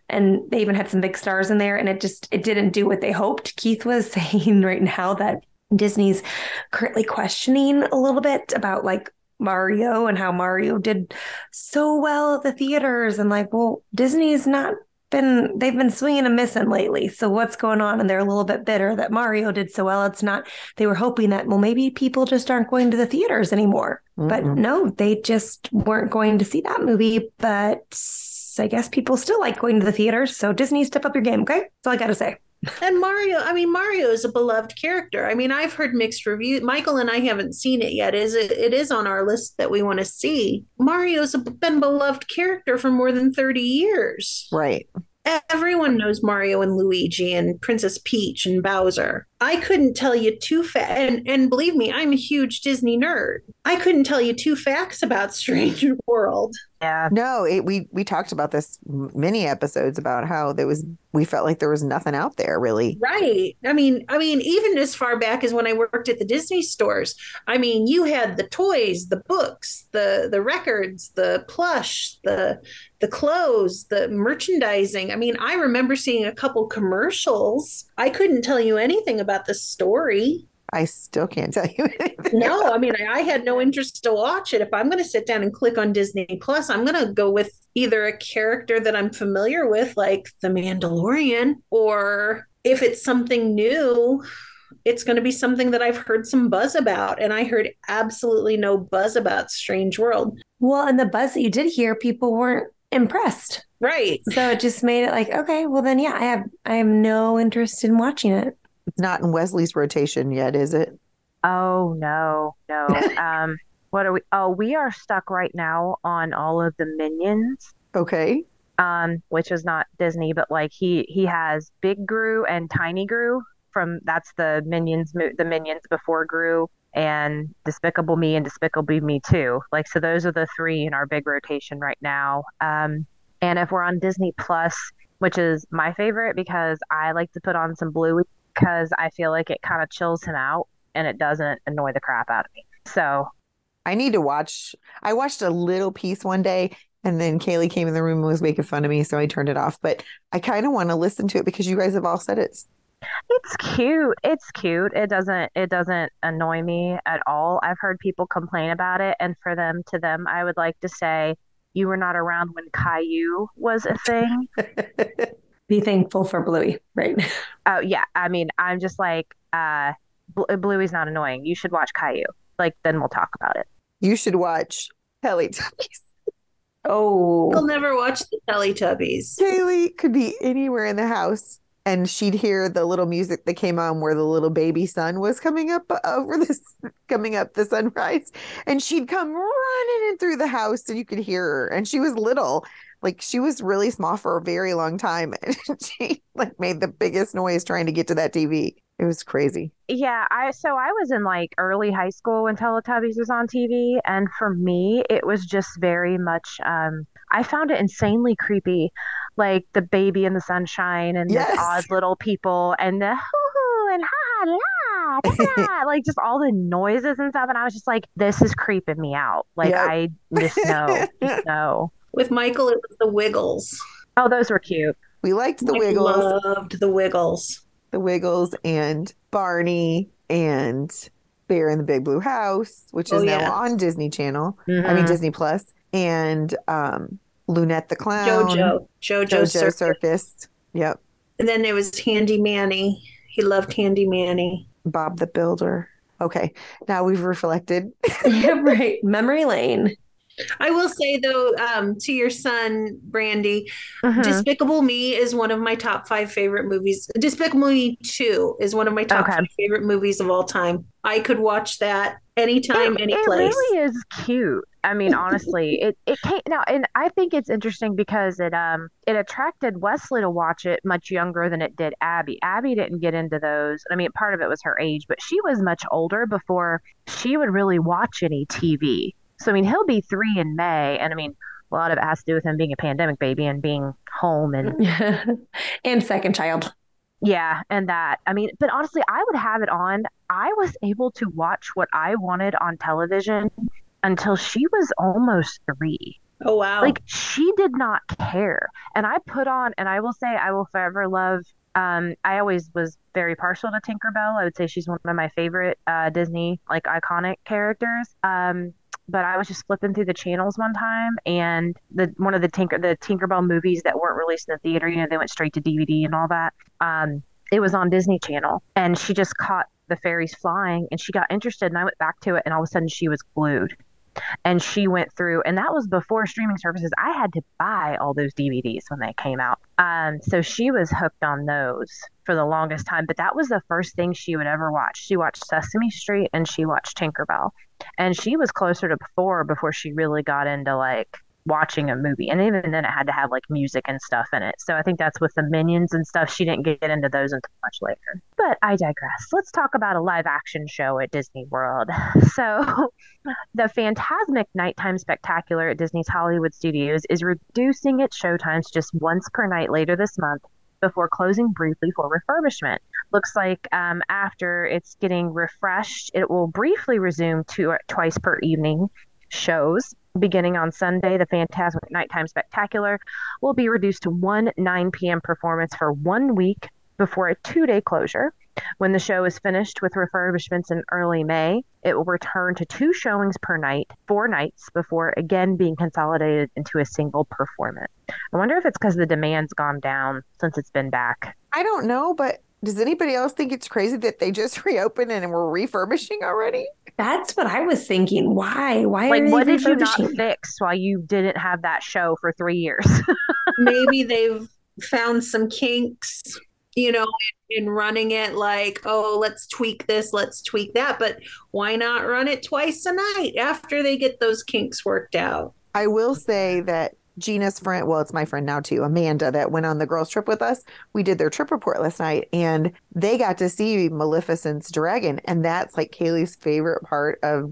And they even had some big stars in there, and it just it didn't do what they hoped. Keith was <laughs> saying right now that Disney's currently questioning a little bit about like Mario and how Mario did so well at the theaters, and like, well, Disney's not been they've been swinging and missing lately. So what's going on? And they're a little bit bitter that Mario did so well. It's not they were hoping that well maybe people just aren't going to the theaters anymore. But
Mm-mm.
no, they just weren't going to see that movie. But I guess people still like going to the theaters. So Disney, step up your game, okay? That's all I gotta say.
And Mario, I mean, Mario is a beloved character. I mean, I've heard mixed reviews. Michael and I haven't seen it yet. Is it? It is on our list that we want to see. Mario's a, been beloved character for more than thirty years.
Right.
Everyone knows Mario and Luigi and Princess Peach and Bowser. I couldn't tell you two fa- and and believe me, I'm a huge Disney nerd. I couldn't tell you two facts about <laughs> Strange World.
Yeah.
No, it, we we talked about this many episodes about how there was we felt like there was nothing out there really.
Right. I mean, I mean, even as far back as when I worked at the Disney stores, I mean, you had the toys, the books, the the records, the plush, the the clothes, the merchandising. I mean, I remember seeing a couple commercials. I couldn't tell you anything about the story.
I still can't tell you <laughs> anything.
No, I mean, I, I had no interest to watch it. If I'm going to sit down and click on Disney Plus, I'm going to go with either a character that I'm familiar with, like The Mandalorian, or if it's something new, it's going to be something that I've heard some buzz about. And I heard absolutely no buzz about Strange World.
Well, and the buzz that you did hear, people weren't impressed.
Right.
So it just made it like, okay, well then yeah, I have I have no interest in watching it.
It's not in Wesley's rotation yet, is it?
Oh no, no. <laughs> um, what are we? Oh, we are stuck right now on all of the minions.
Okay.
Um, which is not Disney, but like he he has Big Gru and Tiny Gru from that's the minions the minions before Gru and Despicable Me and Despicable Me 2. Like so, those are the three in our big rotation right now. Um, and if we're on Disney Plus, which is my favorite because I like to put on some Bluey because I feel like it kind of chills him out and it doesn't annoy the crap out of me. So
I need to watch. I watched a little piece one day and then Kaylee came in the room and was making fun of me, so I turned it off. But I kind of want to listen to it because you guys have all said it's
it's cute. It's cute. It doesn't it doesn't annoy me at all. I've heard people complain about it and for them to them I would like to say you were not around when Caillou was a thing. <laughs>
Be thankful for Bluey, right? <laughs>
Oh yeah, I mean, I'm just like, uh, Bluey's not annoying. You should watch Caillou. Like, then we'll talk about it.
you should watch Teletubbies. <laughs>
Oh,
I'll never watch the Teletubbies.
Kaylee could be anywhere in the house and she'd hear the little music that came on where the little baby sun was coming up uh, over this <laughs> coming up the sunrise. And she'd come running in through the house and you could hear her. And she was little. Like she was really small for a very long time. <laughs> And she like made the biggest noise trying to get to that TV it was crazy
Yeah, I so I was in like early high school when Teletubbies was on TV, and for me, it was just very much. Um, I found it insanely creepy, like the baby in the sunshine and
Yes.
the odd little people and the hoo hoo and ha ha la, da, da, like just all the noises and stuff. And I was just like, this is creeping me out. Like
Yep.
I just know, just <laughs> know.
With Michael, it was the Wiggles.
Oh, those were cute.
we liked the
I
Wiggles
loved the Wiggles.
The Wiggles and Barney and Bear in the Big Blue House which is
Oh,
now on Disney Channel I mean
Mhm.
Disney Plus, and um Lunette the Clown,
JoJo. JoJo,
JoJo
Circus.
Circus. Yep,
And then there was Handy Manny. He loved Handy Manny.
Bob the Builder. Okay, now we've reflected. <laughs>
yeah, right. Memory lane.
I will say though, um, to your son, Brandy,
Mhm.
Despicable Me is one of my top five favorite movies. Despicable Me 2 is one of my top
Okay.
five favorite movies of all time. I could watch that anytime,
it,
any
it
place.
really is cute. I mean, <laughs> honestly, it it came now, and I think it's interesting because it um it attracted Wesley to watch it much younger than it did Abby. Abby didn't get into those. I mean, part of it was her age, but she was much older before she would really watch any TV. So I mean, he'll be three in May, and I mean, a lot of it has to do with him being a pandemic baby and being home and <laughs>
and second child.
yeah, and that. I mean, but honestly, I would have it on. I was able to watch what I wanted on television until she was almost three.
Oh wow.
Like she did not care. And I put on, and I will say, I will forever love. Um, I always was very partial to Tinkerbell. I would say she's one of my favorite uh, Disney like iconic characters. Um, but I was just flipping through the channels one time, and the one of the Tinker the Tinkerbell movies that weren't released in the theater, you know, they went straight to DVD and all that. Um, it was on Disney Channel, and she just caught the fairies flying, and she got interested, and I went back to it, and all of a sudden she was glued. And she went through and that was before streaming services. I had to buy all those dvds when they came out. Um, so she was hooked on those for the longest time but that was the first thing she would ever watch. She watched sesame street and she watched tinkerbell and she was closer to four before she really got into like watching a movie. And even then, it had to have like music and stuff in it. So I think that's with the minions and stuff. She didn't get into those until much later. But I digress. Let's talk about a live action show at Disney World. <laughs> So <laughs> the Fantasmic Nighttime Spectacular at Disney's Hollywood Studios is reducing its show times just once per night later this month before closing briefly for refurbishment. Looks like um, after it's getting refreshed, it will briefly resume two, twice per evening shows. Beginning on Sunday, the Fantasmic Nighttime Spectacular will be reduced to one 9 p.m. performance for one week before a two day closure. When the show is finished with refurbishments in early May, it will return to two showings per night, four nights, before again being consolidated into a single performance. I wonder if it's because the demand's gone down since it's been back.
I don't know, but does anybody else think it's crazy that they just <laughs> reopened and we're refurbishing already?
That's what I was thinking. Why? Why
Like,
are they
what did you not
refurbishing?
fix while you didn't have that show for three years? <laughs>
Maybe they've found some kinks, you know, in running it like, oh, let's tweak this, let's tweak that. But why not run it twice a night after they get those kinks worked out?
I will say that Gina's friend, well, it's my friend now too, Amanda, that went on the girls' trip with us. We did their trip report last night and they got to see Maleficent's dragon. And that's like Kaylee's favorite part of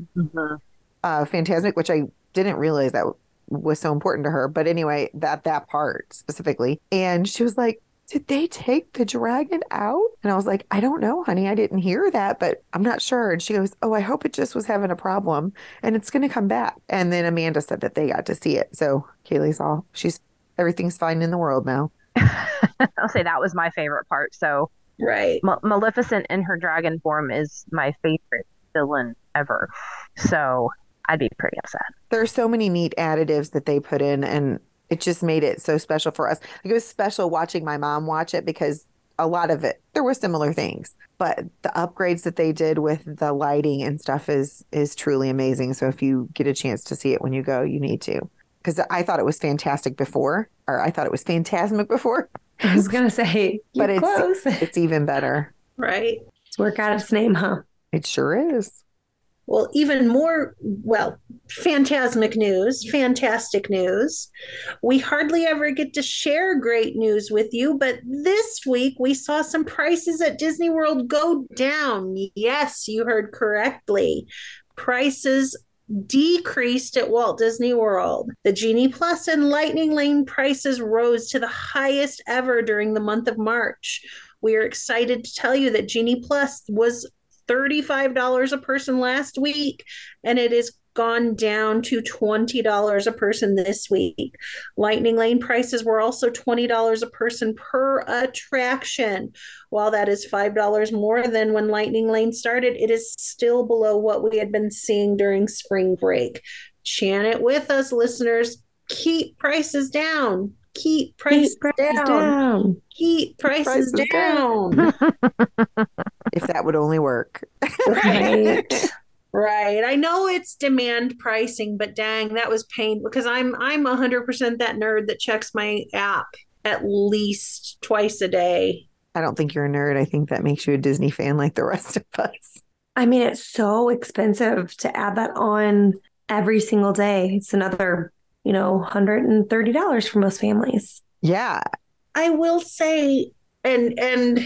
uh, Fantasmic, which I didn't realize that was so important to her. But anyway, that that part specifically. And she was like, did they take the dragon out? And I was like, I don't know, honey. I didn't hear that, but I'm not sure. And she goes, Oh, I hope it just was having a problem and it's going to come back. And then Amanda said that they got to see it. So Kaylee's all, she's, everything's fine in the world now. <laughs>
I'll say that was my favorite part. So
Right.
Ma- Maleficent in her dragon form is my favorite villain ever. So I'd be pretty upset.
There's so many neat additives that they put in and it just made it so special for us. Like it was special watching my mom watch it because a lot of it there were similar things, but the upgrades that they did with the lighting and stuff is is truly amazing. So if you get a chance to see it when you go, you need to. Because I thought it was fantastic before, or I thought it was phantasmic before,
I was gonna say, <laughs>
but it's
close.
it's even better.
Right.
Let's work out its name, huh?
It sure is.
Well, even more, well, phantasmic news, fantastic news. We hardly ever get to share great news with you, but this week we saw some prices at Disney World go down. Yes, you heard correctly. Prices decreased at Walt Disney World. The Genie Plus and Lightning Lane prices rose to the highest ever during the month of March. We are excited to tell you that Genie Plus was $35 a person last week, and it has gone down to $20 a person this week. Lightning Lane prices were also $20 a person per attraction. While that is $5 more than when Lightning Lane started, it is still below what we had been seeing during spring break. Chant it with us, listeners. Keep prices down. Keep prices,
Keep prices
down.
down.
Keep prices,
prices
down.
down. <laughs> If that would only work.
Right. <laughs>
Right. I know it's demand pricing, but dang, that was pain because I'm I'm 100% that nerd that checks my app at least twice a day.
I don't think you're a nerd. I think that makes you a Disney fan like the rest of us.
I mean, it's so expensive to add that on every single day. It's another, you know, $130 for most families.
Yeah.
I will say and and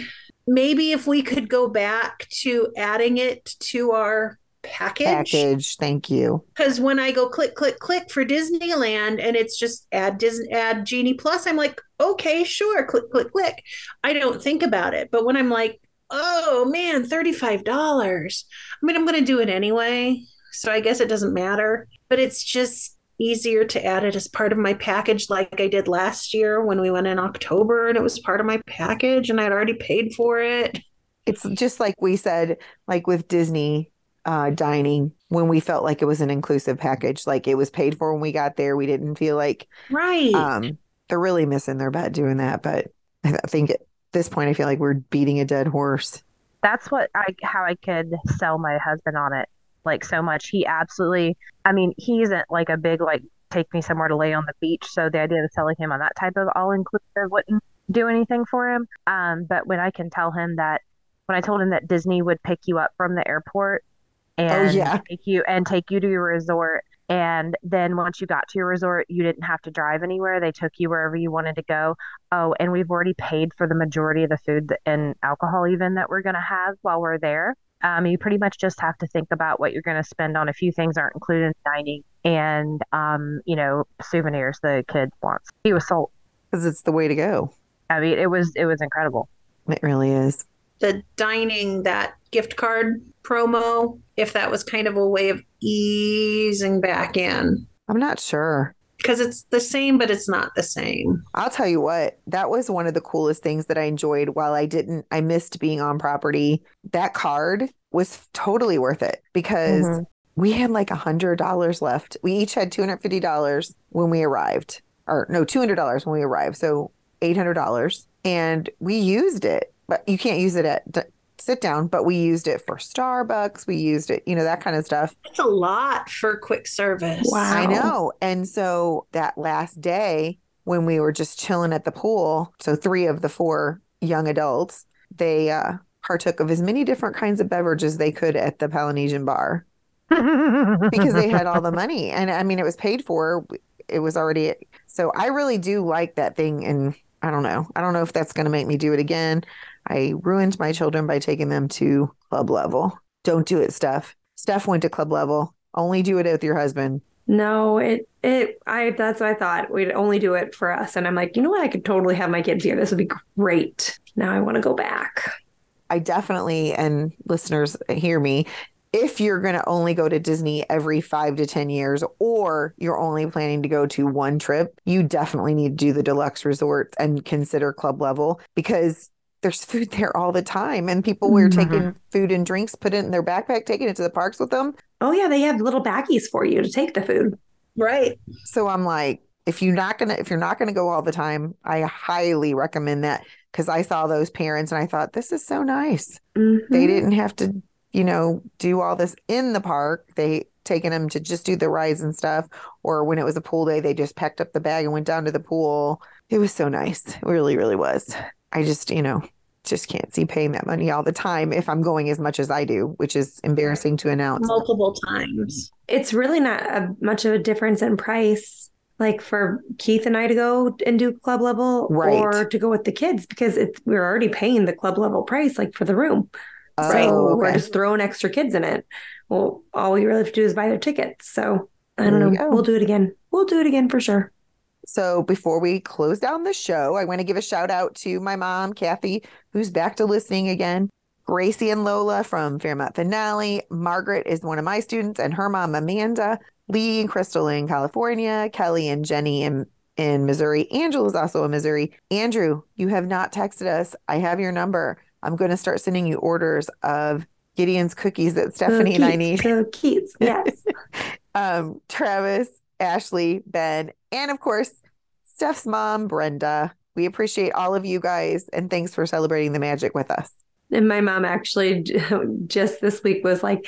maybe if we could go back to adding it to our package
Package. Thank you.
because when I go click click click for Disneyland and it's just add Disney add Genie Plus, I'm like, okay, sure, click click click. I don't think about it, but when I'm like, oh man, thirty five dollars. I mean, I'm going to do it anyway, so I guess it doesn't matter. But it's just easier to add it as part of my package, like I did last year when we went in October, and it was part of my package, and I'd already paid for it.
It's just like we said, like with Disney uh, dining, when we felt like it was an inclusive package, like it was paid for when we got there. We didn't feel like
Right.
um, they're really missing their bet doing that. But I think at this point, I feel like we're beating a dead horse.
That's what I how I could sell my husband on it like so much. He absolutely I mean, he isn't like a big like take me somewhere to lay on the beach. So the idea of selling him on that type of all inclusive wouldn't do anything for him. Um, but when I can tell him that when I told him that Disney would pick you up from the airport and
yeah.
take you and take you to your resort And then once you got to your resort, you didn't have to drive anywhere. They took you wherever you wanted to go. Oh, and we've already paid for the majority of the food and alcohol, even that we're going to have while we're there. Um, you pretty much just have to think about what you're going to spend on. A few things aren't included in dining, and um, you know, souvenirs the kid wants. He was sold
because it's the way to go.
I mean, it was it was incredible.
It really is.
The dining that gift card promo, if that was kind of a way of easing back in,
I'm not sure.
Because it's the same, but it's not the same.
I'll tell you what, that was one of the coolest things that I enjoyed while I didn't, I missed being on property. That card was totally worth it because
Mhm.
we had like a hundred dollars left. We each had $250 when we arrived or no, $200 when we arrived. So $800 and we used it, but you can't use it at sit down, but we used it for Starbucks. We used it, you know, that kind of stuff.
That's a lot for quick service.
Wow.
I know. And so that last day when we were just chilling at the pool, so three of the four young adults, they uh, partook of as many different kinds of beverages they could at the Polynesian bar because they had all the <laughs> money. And I mean, it was paid for. It was already. So I really do like that thing. And I don't know. I don't know if that's going to make me do it again. I ruined my children by taking them to club level. Don't do it, Steph. Steph went to club level. Only do it with your husband.
No, it it I that's what I thought. We'd only do it for us. And I'm like, you know what? I could totally have my kids here. This would be great. Now I want to go back.
I definitely, and listeners hear me, if you're going to only go to Disney every five to 10 years, or you're only planning to go to one trip, you definitely need to do the deluxe resorts and consider club level because there's food there all the time. And people were
Mhm.
taking food and drinks, put it in their backpack, taking it to the parks with them.
Oh yeah, they have little baggies for you to take the food.
Right.
So I'm like, if you're not gonna if you're not gonna go all the time, I highly recommend that because I saw those parents and I thought this is so nice.
Mhm.
they didn't have to you know do all this in the park they taken them to just do the rides and stuff or when it was a pool day they just packed up the bag and went down to the pool it was so nice it really really was i just you know just can't see paying that money all the time if i'm going as much as i do which is embarrassing to announce
Multiple times.
It's really not a, much of a difference in price. Like for Keith and I to go and do club level
Right.
or to go with the kids because it's we're already paying the club level price like for the room.
Oh,
so we're just throwing extra kids in it. Well, all we really have to do is buy their tickets. So I don't
There
know. We'll do it again. We'll do it again for sure.
So before we close down the show, I want to give a shout out to my mom, Kathy, who's back to listening again. Gracie and Lola from Fairmont Finale. Margaret is one of my students, and her mom, Amanda. Lee and Crystal in California. Kelly and Jenny in, in Missouri. Angela is also in Missouri. Andrew, you have not texted us. I have your number. I'm going to start sending you orders of Gideon's cookies that Stephanie and I need
Cookies. Yes. <laughs>
um, Travis, Ashley, Ben, and of course, Steph's mom, Brenda. We appreciate all of you guys and thanks for celebrating the magic with us.
And my mom actually <laughs> just this week was like,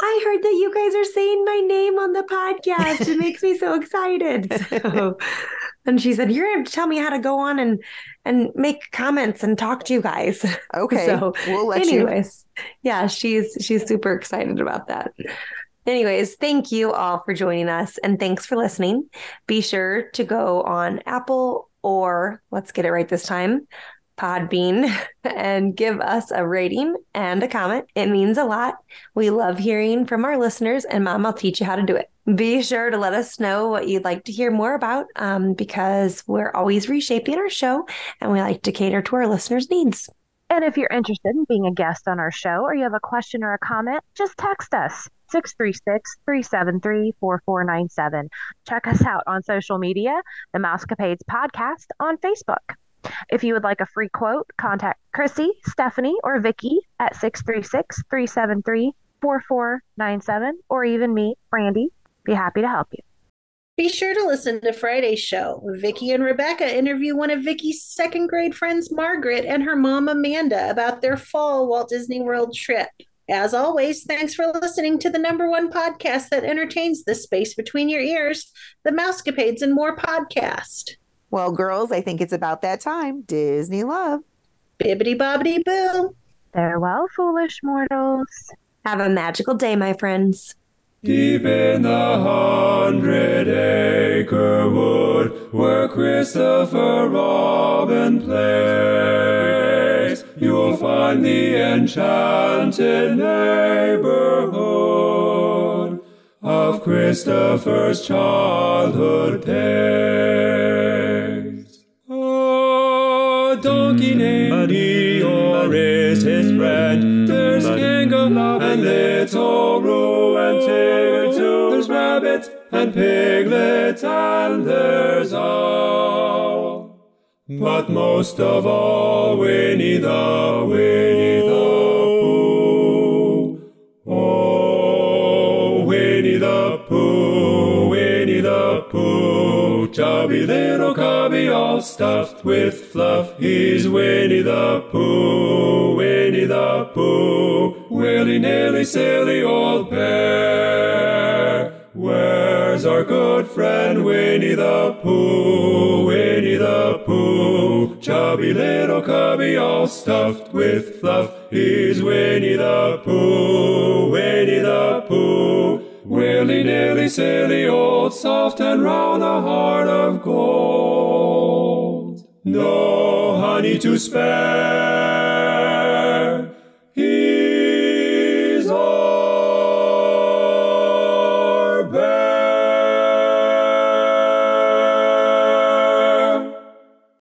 I heard that you guys are saying my name on the podcast. It makes me so <laughs> excited. <laughs> So, and she said, You're going to tell me how to go on and and make comments and talk to you guys.
Okay,
So,
we'll let you.
Anyways, yeah, she's she's super excited about that. Anyways, thank you all for joining us and thanks for listening. Be sure to go on Apple or let's get it right this time, Podbean, <laughs> and give us a rating and a comment. It means a lot. We love hearing from our listeners, and Mom, I'll teach you how to do it. Be sure to let us know what you'd like to hear more about um, because we're always reshaping our show and we like to cater to our listeners' needs.
And if you're interested in being a guest on our show or you have a question or a comment, just text us 636 373 4497. Check us out on social media, the Mousecapades Podcast on Facebook. If you would like a free quote, contact Chrissy, Stephanie, or Vicky at 636 373 4497, or even me, Brandy. Be happy to help you.
Be sure to listen to Friday's show. Vicky and Rebecca interview one of Vicky's second grade friends, Margaret, and her mom, Amanda, about their fall Walt Disney World trip. As always, thanks for listening to the number one podcast that entertains the space between your ears, the Mousecapades and More podcast.
Well, girls, I think it's about that time. Disney love.
Bibbity bobbity boo.
Farewell, foolish mortals.
Have a magical day, my friends.
Deep in the hundred acre wood where Christopher Robin plays, you'll find the enchanted neighborhood of Christopher's childhood days. A donkey mm, named Eeyore is his friend. There's Kangaroo and Little Roo and Tigger too. There's Rabbit and Piglet and there's Owl. But most of all, Winnie the Winnie chubby little cubby all stuffed with fluff. He's Winnie the Pooh, Winnie the Pooh, willy nilly silly old bear. Where's our good friend Winnie the Pooh, Winnie the Pooh, chubby little cubby all stuffed with fluff. He's Winnie the Pooh, Winnie the Pooh, willy nilly silly old soft and round a heart of gold. No honey to spare